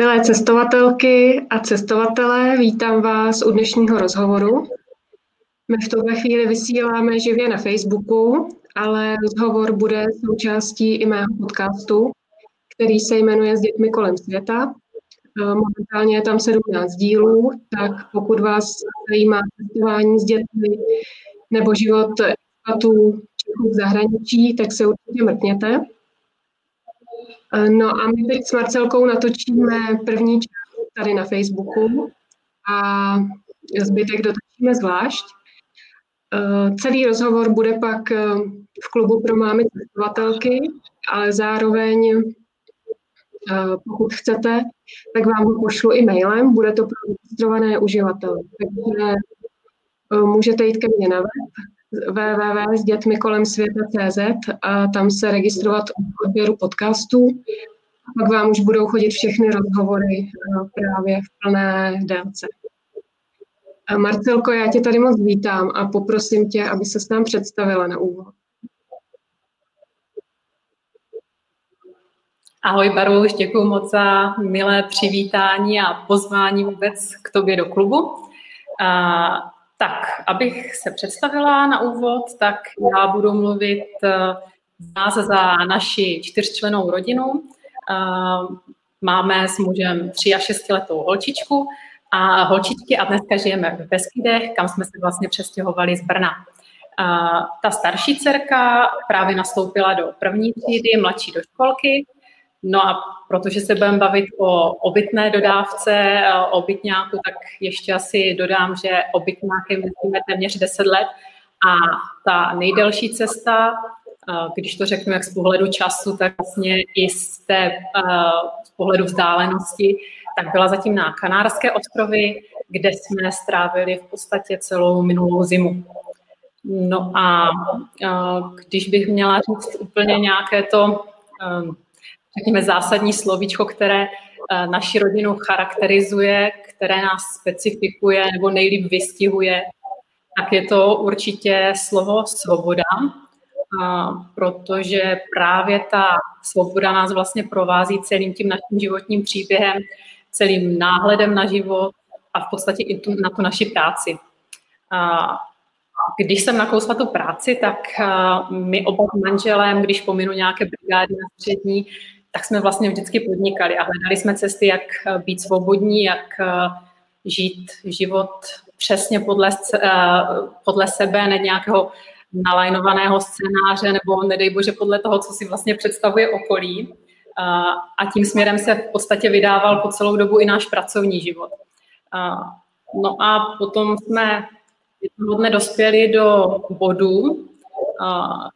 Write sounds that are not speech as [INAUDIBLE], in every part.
Milé cestovatelky a cestovatelé, vítám vás u dnešního rozhovoru. My v tuhle chvíli vysíláme živě na Facebooku, ale rozhovor bude součástí i mého podcastu, který se jmenuje S dětmi kolem světa. Momentálně je tam 17 dílů, tak pokud vás zajímá cestování s dětmi nebo život expatů v zahraničí, tak se určitě mrkněte. No a my teď s Marcelkou natočíme první část tady na Facebooku a zbytek dotočíme zvlášť. Celý rozhovor bude pak v klubu pro mámy cestovatelky, ale zároveň, pokud chcete, tak vám ho pošlu i mailem, bude to pro registrované uživatele. Takže můžete jít ke mně na web www.sdětmikolem.cz a tam se registrovat k odběru podcastů. Pak vám už budou chodit všechny rozhovory právě v plné délce. Marcelko, já tě tady moc vítám a poprosím tě, aby se s nám představila na úvod. Ahoj Baruš, děkuji moc za milé přivítání a pozvání vůbec k tobě do klubu. Tak, abych se představila na úvod, tak já budu mluvit nás za naši čtyřčlenou rodinu. Máme s mužem 3 a 6 letou holčičku a holčičky a dneska žijeme v Beskydech, kam jsme se vlastně přestěhovali z Brna. Ta starší dcerka právě nastoupila do první třídy, mladší do školky No a protože se budeme bavit o obytné dodávce, o obytňáku, tak ještě asi dodám, že obytňák je myslíme téměř 10 let a ta nejdelší cesta, když to řeknu jak z pohledu času, tak vlastně i z, té, z pohledu vzdálenosti, tak byla zatím na Kanárské ostrovy, kde jsme strávili v podstatě celou minulou zimu. No a když bych měla říct úplně nějaké to řekněme, zásadní slovíčko, které eh, naši rodinu charakterizuje, které nás specifikuje nebo nejlíp vystihuje, tak je to určitě slovo svoboda, protože právě ta svoboda nás vlastně provází celým tím naším životním příběhem, celým náhledem na život a v podstatě i tu, na tu naši práci. Když jsem nakousla tu práci, tak eh, my oba manželem, když pominu nějaké brigády na střední, tak jsme vlastně vždycky podnikali a hledali jsme cesty, jak eh, být svobodní, jak eh, žít život přesně podle, eh, podle sebe, ne nějakého nalajnovaného scénáře nebo nedej bože podle toho, co si vlastně představuje okolí. A tím směrem se v podstatě vydával po celou dobu i náš pracovní život. No a potom jsme jednoho dne dospěli do bodu,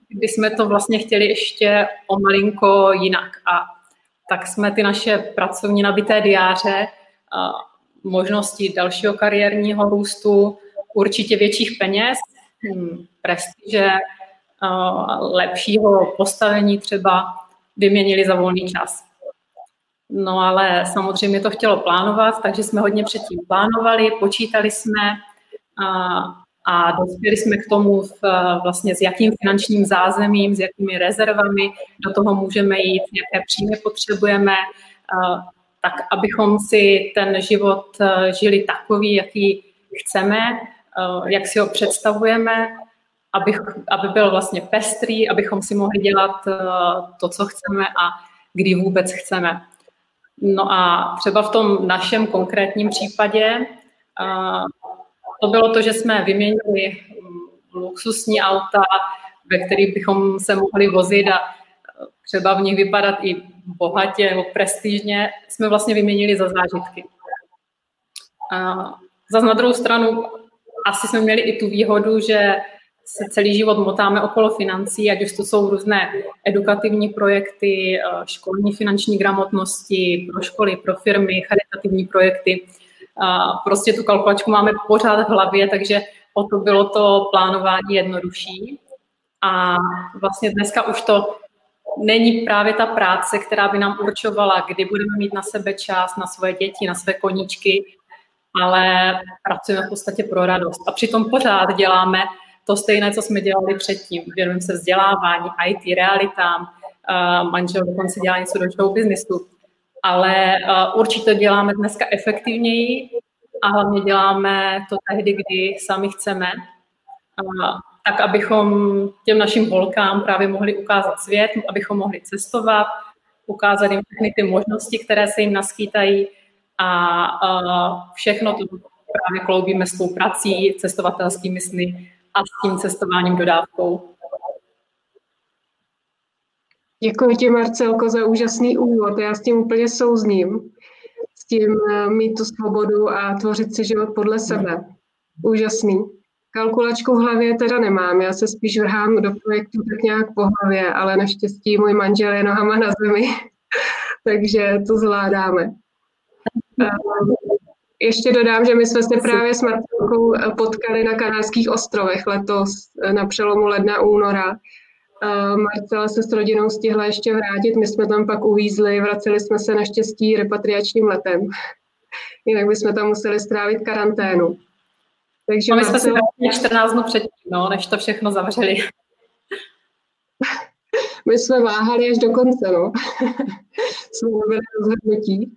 kdy jsme to vlastně chtěli ještě o malinko jinak. A tak jsme ty naše pracovní nabité diáře, možnosti dalšího kariérního růstu, určitě větších peněz, hm, prestiže, lepšího postavení třeba vyměnili za volný čas. No ale samozřejmě to chtělo plánovat, takže jsme hodně předtím plánovali, počítali jsme, dospěli jsme k tomu v, vlastně s jakým finančním zázemím, s jakými rezervami do toho můžeme jít, jaké příjmy potřebujeme, tak abychom si ten život žili takový, jaký chceme, jak si ho představujeme, aby, aby byl vlastně pestrý, abychom si mohli dělat to, co chceme a kdy vůbec chceme. No a třeba v tom našem konkrétním případě to bylo to, že jsme vyměnili mm, luxusní auta, ve kterých bychom se mohli vozit a e, třeba v nich vypadat i bohatě nebo prestižně, jsme vlastně vyměnili za zážitky. A zase na druhou stranu asi jsme měli i tu výhodu, že se celý život motáme okolo financí, ať už to jsou různé edukativní projekty, e, školní finanční gramotnosti pro školy, pro firmy, charitativní projekty prostě tu kalkulačku máme pořád v hlavě, takže o to bylo to plánování jednodušší. A vlastně dneska už to není právě ta práce, která by nám určovala, kdy budeme mít na sebe čas, na svoje děti, na své koníčky, ale pracujeme v podstatě pro radost. A přitom pořád děláme to stejné, co jsme dělali předtím. Věnujeme se vzdělávání, IT, realitám, manžel dokonce dělá něco do show businessu. Ale určitě děláme dneska efektivněji a hlavně děláme to tehdy, kdy sami chceme, tak abychom těm našim holkám právě mohli ukázat svět, abychom mohli cestovat, ukázat jim všechny ty možnosti, které se jim naskýtají a všechno to právě kloubíme s tou prací, cestovatelskými sny a s tím cestováním dodávkou. Děkuji ti, Marcelko, za úžasný úvod. Já s tím úplně souzním. S tím eh, mít tu svobodu a tvořit si život podle sebe. Úžasný. Kalkulačku v hlavě teda nemám, já se spíš vrhám do projektu tak nějak po hlavě, ale naštěstí můj manžel je nohama na zemi, [LAUGHS] takže to zvládáme. Eh, ještě dodám, že my jsme se právě s Marcelkou potkali na Kanárských ostrovech letos eh, na přelomu ledna února Marcela se s rodinou stihla ještě vrátit, my jsme tam pak uvízli, vraceli jsme se naštěstí repatriačním letem. [LAUGHS] Jinak bychom tam museli strávit karanténu. Takže no, my Marcela... jsme si vrátili 14 dnů předtím, no, než to všechno zavřeli. [LAUGHS] my jsme váhali až do konce, no. [LAUGHS] jsme nebyli rozhodnutí.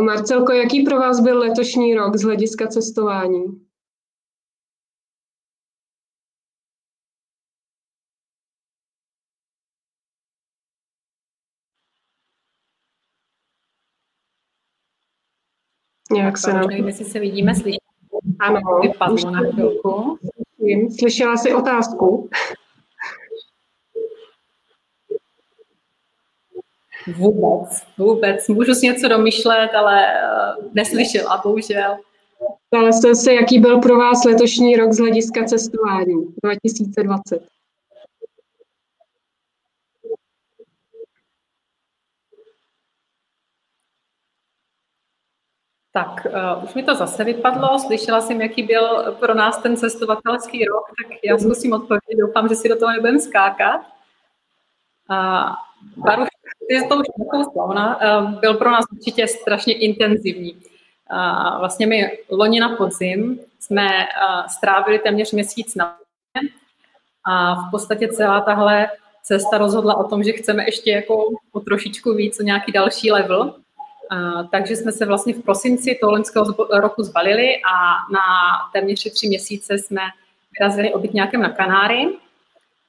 Marcelko, jaký pro vás byl letošní rok z hlediska cestování? Nějak se nám... Nevím, jestli se vidíme, slyšíme. Ano. Vypadlo na chvilku. Slyšela jsi otázku? Vůbec, vůbec. Můžu si něco domýšlet, ale uh, neslyšela, bohužel. Ale jste se, jaký byl pro vás letošní rok z hlediska cestování 2020? Tak, uh, už mi to zase vypadlo. Slyšela jsem, jaký byl pro nás ten cestovatelský rok, tak já zkusím odpovědět. Doufám, že si do toho nebudem skákat. Uh, Baru, ty to už slavna, uh, byl pro nás určitě strašně intenzivní. Uh, vlastně my loni na podzim jsme uh, strávili téměř měsíc na a v podstatě celá tahle cesta rozhodla o tom, že chceme ještě jako o trošičku víc, o nějaký další level takže jsme se vlastně v prosinci toho loňského roku zbalili a na téměř tři měsíce jsme vyrazili obytňákem na Kanáry.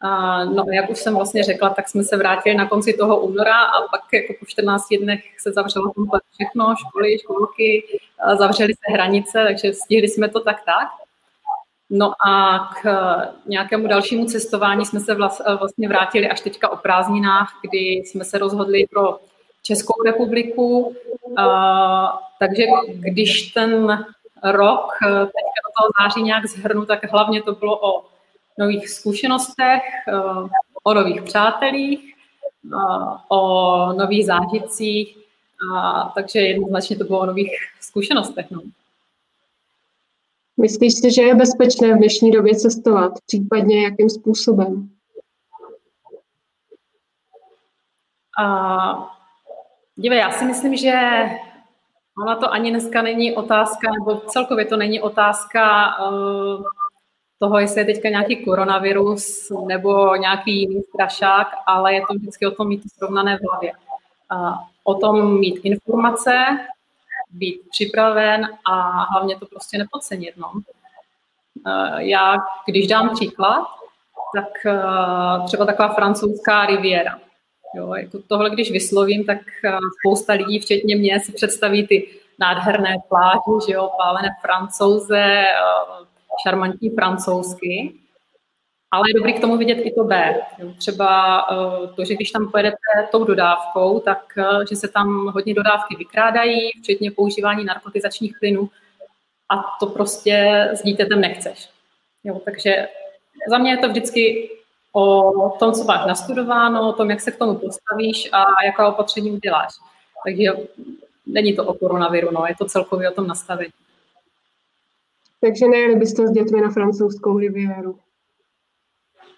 Uh, no a jak už jsem vlastně řekla, tak jsme se vrátili na konci toho února a pak jako po 14 dnech se zavřelo komplet všechno, školy, školky, zavřely se hranice, takže stihli jsme to tak tak. No a k nějakému dalšímu cestování jsme se vlastně vrátili až teďka o prázdninách, kdy jsme se rozhodli pro Českou republiku. takže když ten rok teďka do toho září nějak zhrnu, tak hlavně to bylo o nových zkušenostech, o nových přátelích, o nových zážitcích, takže jednoznačně to bylo o nových zkušenostech. No. Myslíš si, že je bezpečné v dnešní době cestovat? Případně jakým způsobem? A Dívej, já si myslím, že ona to ani dneska není otázka, nebo celkově to není otázka uh, toho, jestli je teďka nějaký koronavirus nebo nějaký jiný strašák, ale je to vždycky o tom mít srovnané v hlavě. O tom mít informace, být připraven a hlavně to prostě nepodcenit. No. Uh, já, když dám příklad, tak uh, třeba taková francouzská riviera. Jo, jako tohle, když vyslovím, tak eh, spousta lidí, včetně mě, si představí ty nádherné pláže, že jo, pálené francouze, eh, šarmantní francouzsky, ale je dobrý k tomu vidět i to B. Třeba eh, to, že když tam pojedete tou dodávkou, tak že se tam hodně dodávky vykrádají, včetně používání narkotizačních plynů a to prostě s dítětem nechceš. Jo, takže za mě je to vždycky o tom, co máš nastudováno, o tom, jak se k tomu postavíš a jaká opatření uděláš. Takže není to o koronaviru, no, je to celkově o tom nastavení. Takže nejeli byste s dětmi na francouzskou riviéru?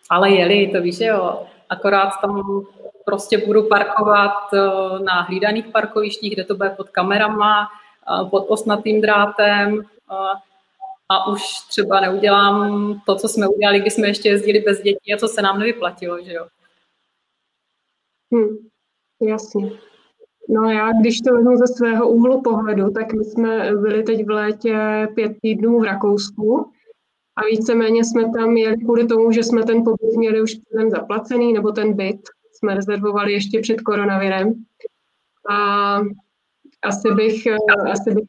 Ale jeli, to víš, jo. Akorát tam prostě budu parkovat eh, na hlídaných parkovištích, kde to bude pod kamerama, eh, pod osnatým drátem, eh, a už třeba neudělám to, co jsme udělali, když jsme ještě jezdili bez dětí a co se nám nevyplatilo, že jo. Hmm, jasně. No já, když to vezmu ze svého úhlu pohledu, tak my jsme byli teď v létě pět týdnů v Rakousku a víceméně jsme tam jeli kvůli tomu, že jsme ten pobyt měli už předem zaplacený, nebo ten byt jsme rezervovali ještě před koronavirem. A asi bych, asi bych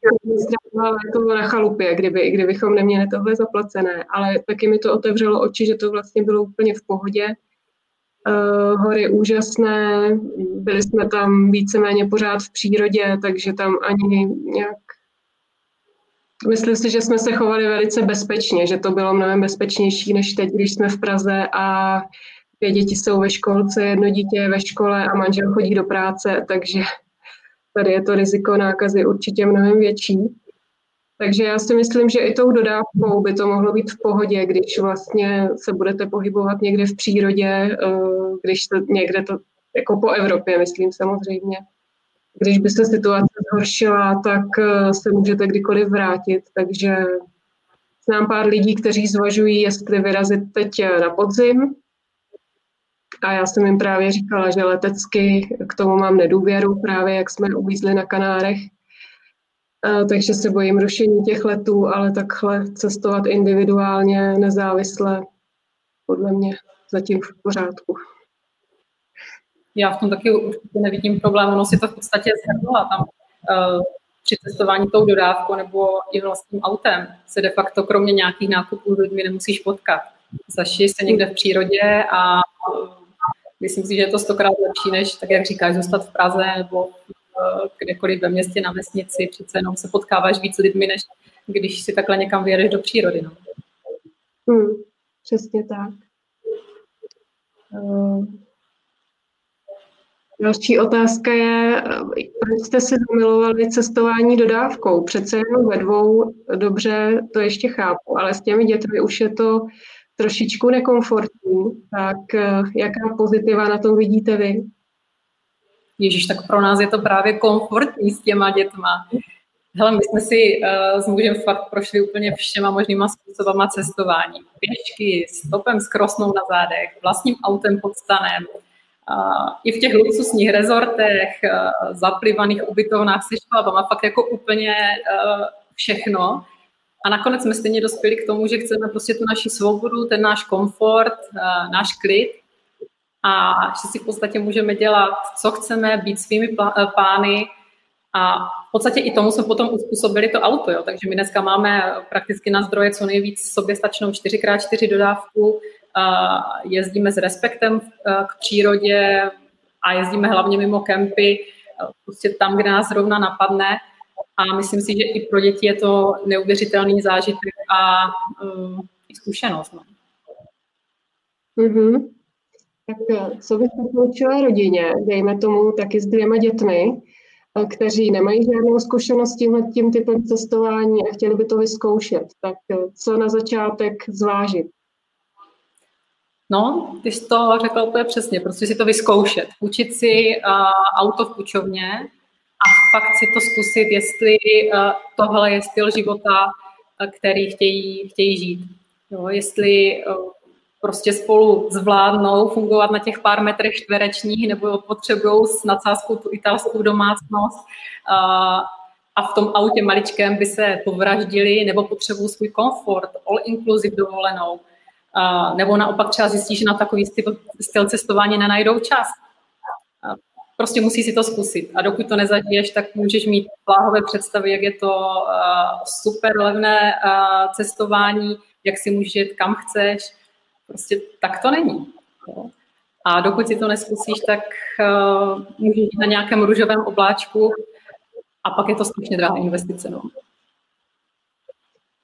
to na chalupě, kdyby, kdybychom neměli tohle zaplacené, ale taky mi to otevřelo oči, že to vlastně bylo úplně v pohodě. Uh, hory úžasné, byli jsme tam víceméně pořád v přírodě, takže tam ani nějak Myslím si, že jsme se chovali velice bezpečně, že to bylo mnohem bezpečnější než teď, když jsme v Praze a dvě děti jsou ve školce, jedno dítě je ve škole a manžel chodí do práce, takže tady je to riziko nákazy určitě mnohem větší. Takže já si myslím, že i tou dodávkou by to mohlo být v pohodě, když vlastně se budete pohybovat někde v přírodě, eh, když to někde to, jako po Evropě, myslím samozřejmě. Když by se situace zhoršila, tak eh, se můžete kdykoliv vrátit, takže znám pár lidí, kteří zvažují, jestli vyrazit teď eh, na podzim, a já jsem jim právě říkala, že letecky k tomu mám nedůvěru, právě jak jsme uvízli na Kanárech. A, takže se bojím rušení těch letů, ale takhle cestovat individuálně, nezávisle, podle mě zatím v pořádku. Já v tom taky určitě nevidím problém, ono si to v podstatě zhrnula tam uh, při cestování tou dodávkou nebo i vlastním autem se de facto kromě nějakých nákupů lidmi nemusíš potkat. Zaši se někde v přírodě a Myslím si, že je to stokrát lepší, než, tak jak říkáš, zůstat v Praze nebo eh, kdekoliv ve městě, na vesnici. Přece jenom se potkáváš víc lidmi, než když si takhle někam vyjedeš do přírody. No. Hmm, přesně tak. Uh, další otázka je, proč jste si zamilovali cestování dodávkou? Přece jenom ve dvou, dobře, to ještě chápu, ale s těmi dětmi už je to trošičku nekomfortní, tak eh, jaká pozitiva na tom vidíte vy? Ježíš, tak pro nás je to právě komfortní s těma dětma. Hele, my jsme si uh, s mužem fakt prošli úplně všema možnýma způsobama cestování. Pěšky, stopem s krosnou na zádech, vlastním autem pod stanem, uh, i v těch luxusních rezortech, uh, zaplivaných ubytovnách se školama, fakt jako úplně uh, všechno. A nakonec jsme stejně dospěli k tomu, že chceme prostě tu naši svobodu, ten náš komfort, eh, náš klid a že si v podstatě můžeme dělat, co chceme, být svými eh, pány a v podstatě i tomu jsme potom uspůsobili to auto, jo. takže my dneska máme prakticky na zdroje co nejvíc soběstačnou 4x4 dodávku, jezdíme s respektem eh, k přírodě a jezdíme hlavně mimo kempy, prostě tam, kde nás zrovna napadne a myslím si, že i pro děti je to neuvěřitelný zážitek a um, i zkušenost. No. Mm-hmm. Tak eh, co poučila rodině, dejme tomu taky s dvěma dětmi, eh, kteří nemají žádnou zkušenost tímhle tím typem cestování a chtěli by to vyzkoušet, tak eh, co na začátek zvážit? No, ty jsi to řekla úplně přesně, prostě si to vyzkoušet. Učit si uh, auto v půjčovně, fakt si to zkusit, jestli uh, tohle je styl života, uh, který chtějí, chtějí žít. Jo, jestli uh, prostě spolu zvládnou fungovat na těch pár metrech čtverečních nebo potřebují s nadsázkou tu italskou domácnost a v tom autě maličkém by se povraždili nebo potřebují svůj komfort, all inclusive dovolenou. nebo naopak třeba zjistí, že na takový styl, styl cestování nenajdou čas prostě musí si to zkusit. A dokud to nezažiješ, tak můžeš mít pláhové představy, jak je to uh, super levné uh, cestování, jak si můžeš jít kam chceš. Prostě tak to není. Jo. A dokud si to neskusíš, tak uh, můžeš jít na nějakém růžovém obláčku a pak je to strašně drahá investice. No.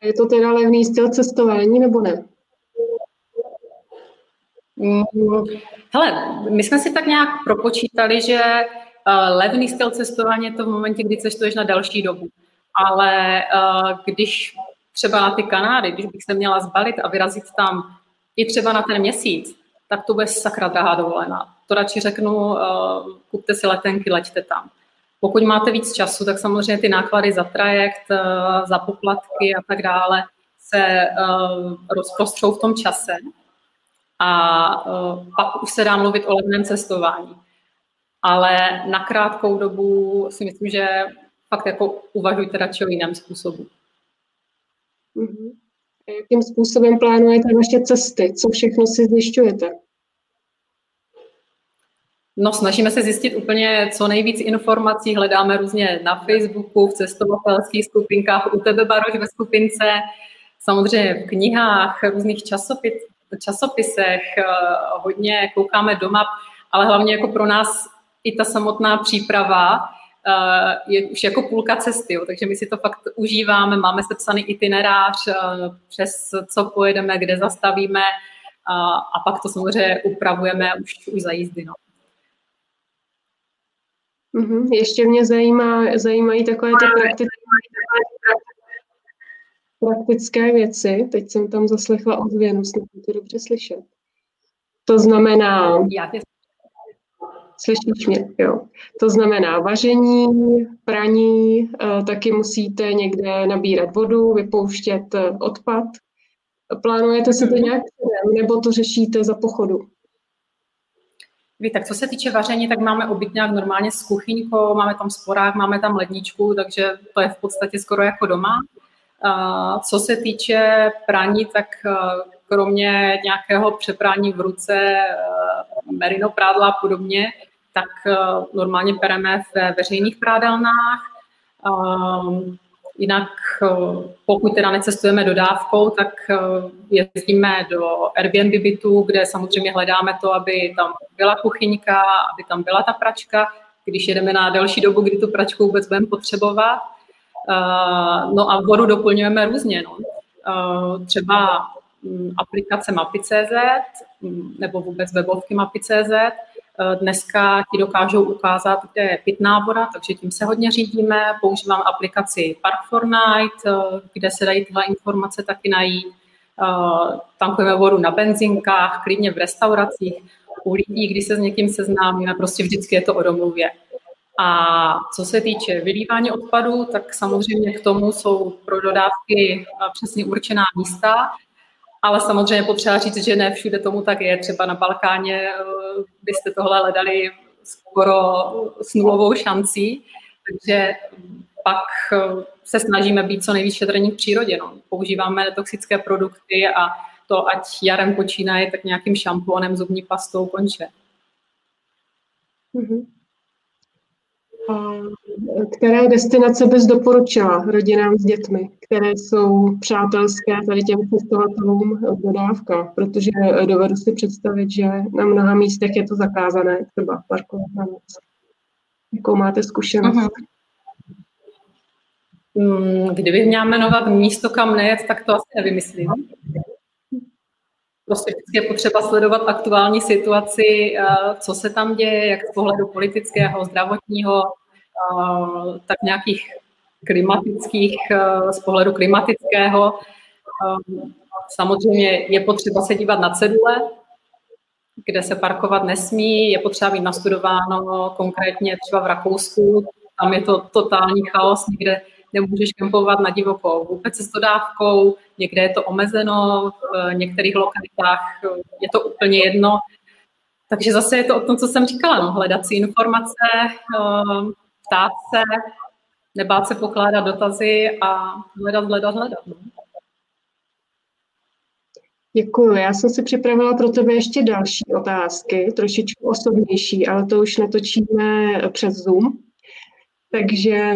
Je to teda levný styl cestování nebo ne? Mm, hele, my jsme si tak nějak propočítali, že uh, levný styl cestování je to v momentě, kdy cestuješ na další dobu. Ale uh, když třeba na ty Kanáry, když bych se měla zbalit a vyrazit tam i třeba na ten měsíc, tak to bude sakra drahá dovolená. To radši řeknu, uh, kupte si letenky, leďte tam. Pokud máte víc času, tak samozřejmě ty náklady za trajekt, za poplatky a tak dále se rozprostřou v tom čase a uh, pak už se dá mluvit o levném cestování. ale na krátkou dobu si myslím, že fakt jako uvažujte radši o jiném způsobu. Mm-hmm. A jakým způsobem plánujete vaše cesty? Co všechno si zjišťujete? No, snažíme se zjistit úplně co nejvíc informací, hledáme různě na Facebooku, v cestovatelských skupinkách, u tebe, Baroš, ve skupince, samozřejmě v knihách, různých časopis, časopisech, eh, hodně koukáme doma, ale hlavně jako pro nás i ta samotná příprava eh, je už jako půlka cesty, jo, takže my si to fakt užíváme, máme sepsaný itinerář, eh, přes co pojedeme, kde zastavíme a, a pak to samozřejmě upravujeme už, už za jízdy. No. Mm-hmm. Ještě mě zajímá, zajímají takové ty praktické, praktické věci. Teď jsem tam zaslechla ozvěnu, snad to dobře slyšet. To znamená... Já tě... Slyšíš mě, jo. To znamená vaření, praní, eh, taky musíte někde nabírat vodu, vypouštět eh, odpad. Plánujete si to mhm. nějak nebo to řešíte za pochodu? Ví, tak co se týče vaření, tak máme obytňák normálně s kuchyňkou, máme tam sporák, máme tam ledničku, takže to je v podstatě skoro jako doma. Co se týče praní, tak e, kromě nějakého přeprání v ruce, e, merino prádla a podobně, tak e, normálně pereme ve veřejných prádelnách. Jinak pokud teda necestujeme dodávkou, tak jezdíme do Airbnb bytu, kde samozřejmě hledáme to, aby tam byla kuchyňka, aby tam byla ta pračka, když jedeme na delší dobu, kdy tu pračku vůbec budeme potřebovat. Uh, no a vodu doplňujeme různě. No. Uh, třeba um, aplikace Mapy.cz um, nebo vůbec webovky Mapy.cz uh, dneska ti dokážou ukázat, kde je pitná voda, takže tím se hodně řídíme. Používám aplikaci Park for Night, kde se dají tyhle informace taky najít. Tankujeme vodu na benzinkách, klidně v restauracích, u lidí, když se s někým seznámíme, prostě vždycky je to o domluvě. A co se týče vylívání odpadů, tak samozřejmě k tomu jsou pro dodávky přesně určená místa, ale samozřejmě potřeba říct, že ne všude tomu tak je. Třeba na Balkáně eh, byste tohle hledali skoro s nulovou šancí, takže pak eh, se snažíme být co nejvíc šetrní v přírodě. No. Používáme toxické produkty a to ať jarem počínaje, tak nějakým šampónem, zubní pastou konče. Mm-hmm. Které destinace bys doporučila rodinám s dětmi, které jsou přátelské tady těm cestovatelům v dodávkách? Protože dovedu si představit, že na mnoha místech je to zakázané, třeba parkovat na noc. Jakou máte zkušenost? Uh-huh. Kdybych měla jmenovat místo, kam nejet, tak to asi nevymyslím. Prostě vždycky je potřeba sledovat aktuální situaci, eh, co se tam děje, jak z pohledu politického, zdravotního, eh, tak nějakých klimatických, eh, z pohledu klimatického. Samozřejmě je potřeba se dívat na cedule, kde se parkovat nesmí, je potřeba být nastudováno konkrétně třeba v Rakousku, tam je to totální chaos, někde nemůžeš kempovat na divoko vůbec se stodávkou, někde je to omezeno, v některých lokalitách je to úplně jedno. Takže zase je to o tom, co jsem říkala, no, hledat si informace, eh, ptát se, nebát se pokládat dotazy a hledat, hledat, hledat. No. Děkuji. Já jsem si připravila pro tebe ještě další otázky, trošičku osobnější, ale to už natočíme přes Zoom. Takže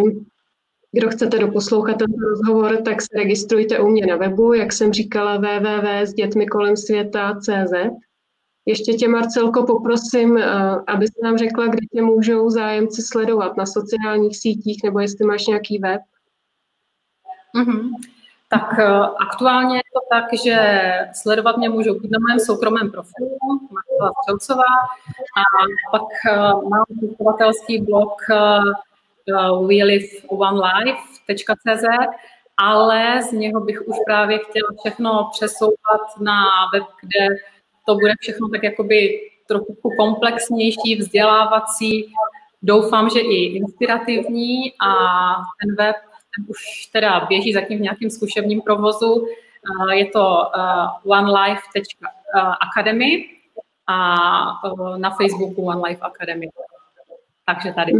kdo chcete doposlouchat tento rozhovor, tak se registrujte u mě na webu, jak jsem říkala, www.sdětmikolem.světa.cz. Ještě tě, Marcelko, poprosím, eh, aby se nám řekla, kde tě můžou zájemci sledovat na sociálních sítích, nebo jestli máš nějaký web. Mm-hmm. Tak uh, aktuálně je to tak, že sledovat mě můžou na mém soukromém profilu, Marcela Střelcová, a pak uh, mám cestovatelský blog uh, uh, welivonelife.cz, ale z něho bych už právě chtěla všechno přesouvat na web, kde to bude všechno tak jakoby trochu komplexnější, vzdělávací, doufám, že i inspirativní a ten web ten už teda běží zatím v nějakém zkušebním provozu. Uh, je to uh, onelife.academy a na Facebooku One Life Academy. Takže tady.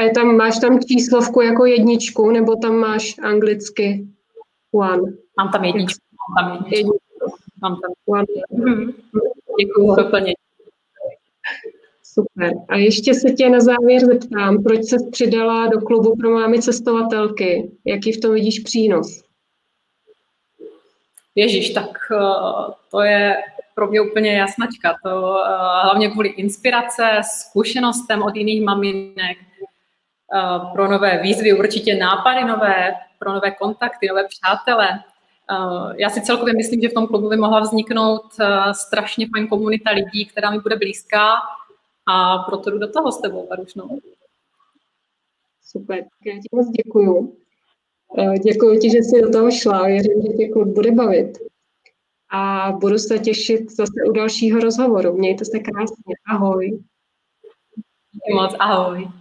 A je tam, máš tam číslovku jako jedničku, nebo tam máš anglicky one? Mám tam jedničku. Mám tam jedničku. jedničku. Mám tam one. Mm-hmm. Děkuji za doplnění. Super. A ještě se tě na závěr zeptám, proč se přidala do klubu pro mámy cestovatelky? Jaký v tom vidíš přínos? Ježíš, tak uh, to je pro mě úplně jasnačka. To uh, hlavně kvůli inspirace, zkušenostem od jiných maminek, pro nové výzvy, určitě nápady nové, pro nové kontakty, nové přátele. Já si celkově myslím, že v tom klubu by mohla vzniknout strašně fajn komunita lidí, která mi bude blízká a proto jdu do toho s tebou, Parušnou. Super, já ti moc děkuju. Eh, děkuji ti, že jsi do toho šla. Věřím, že tě klub bude bavit. A budu se těšit zase u dalšího rozhovoru. Mějte se krásně. Ahoj. Moc ahoj.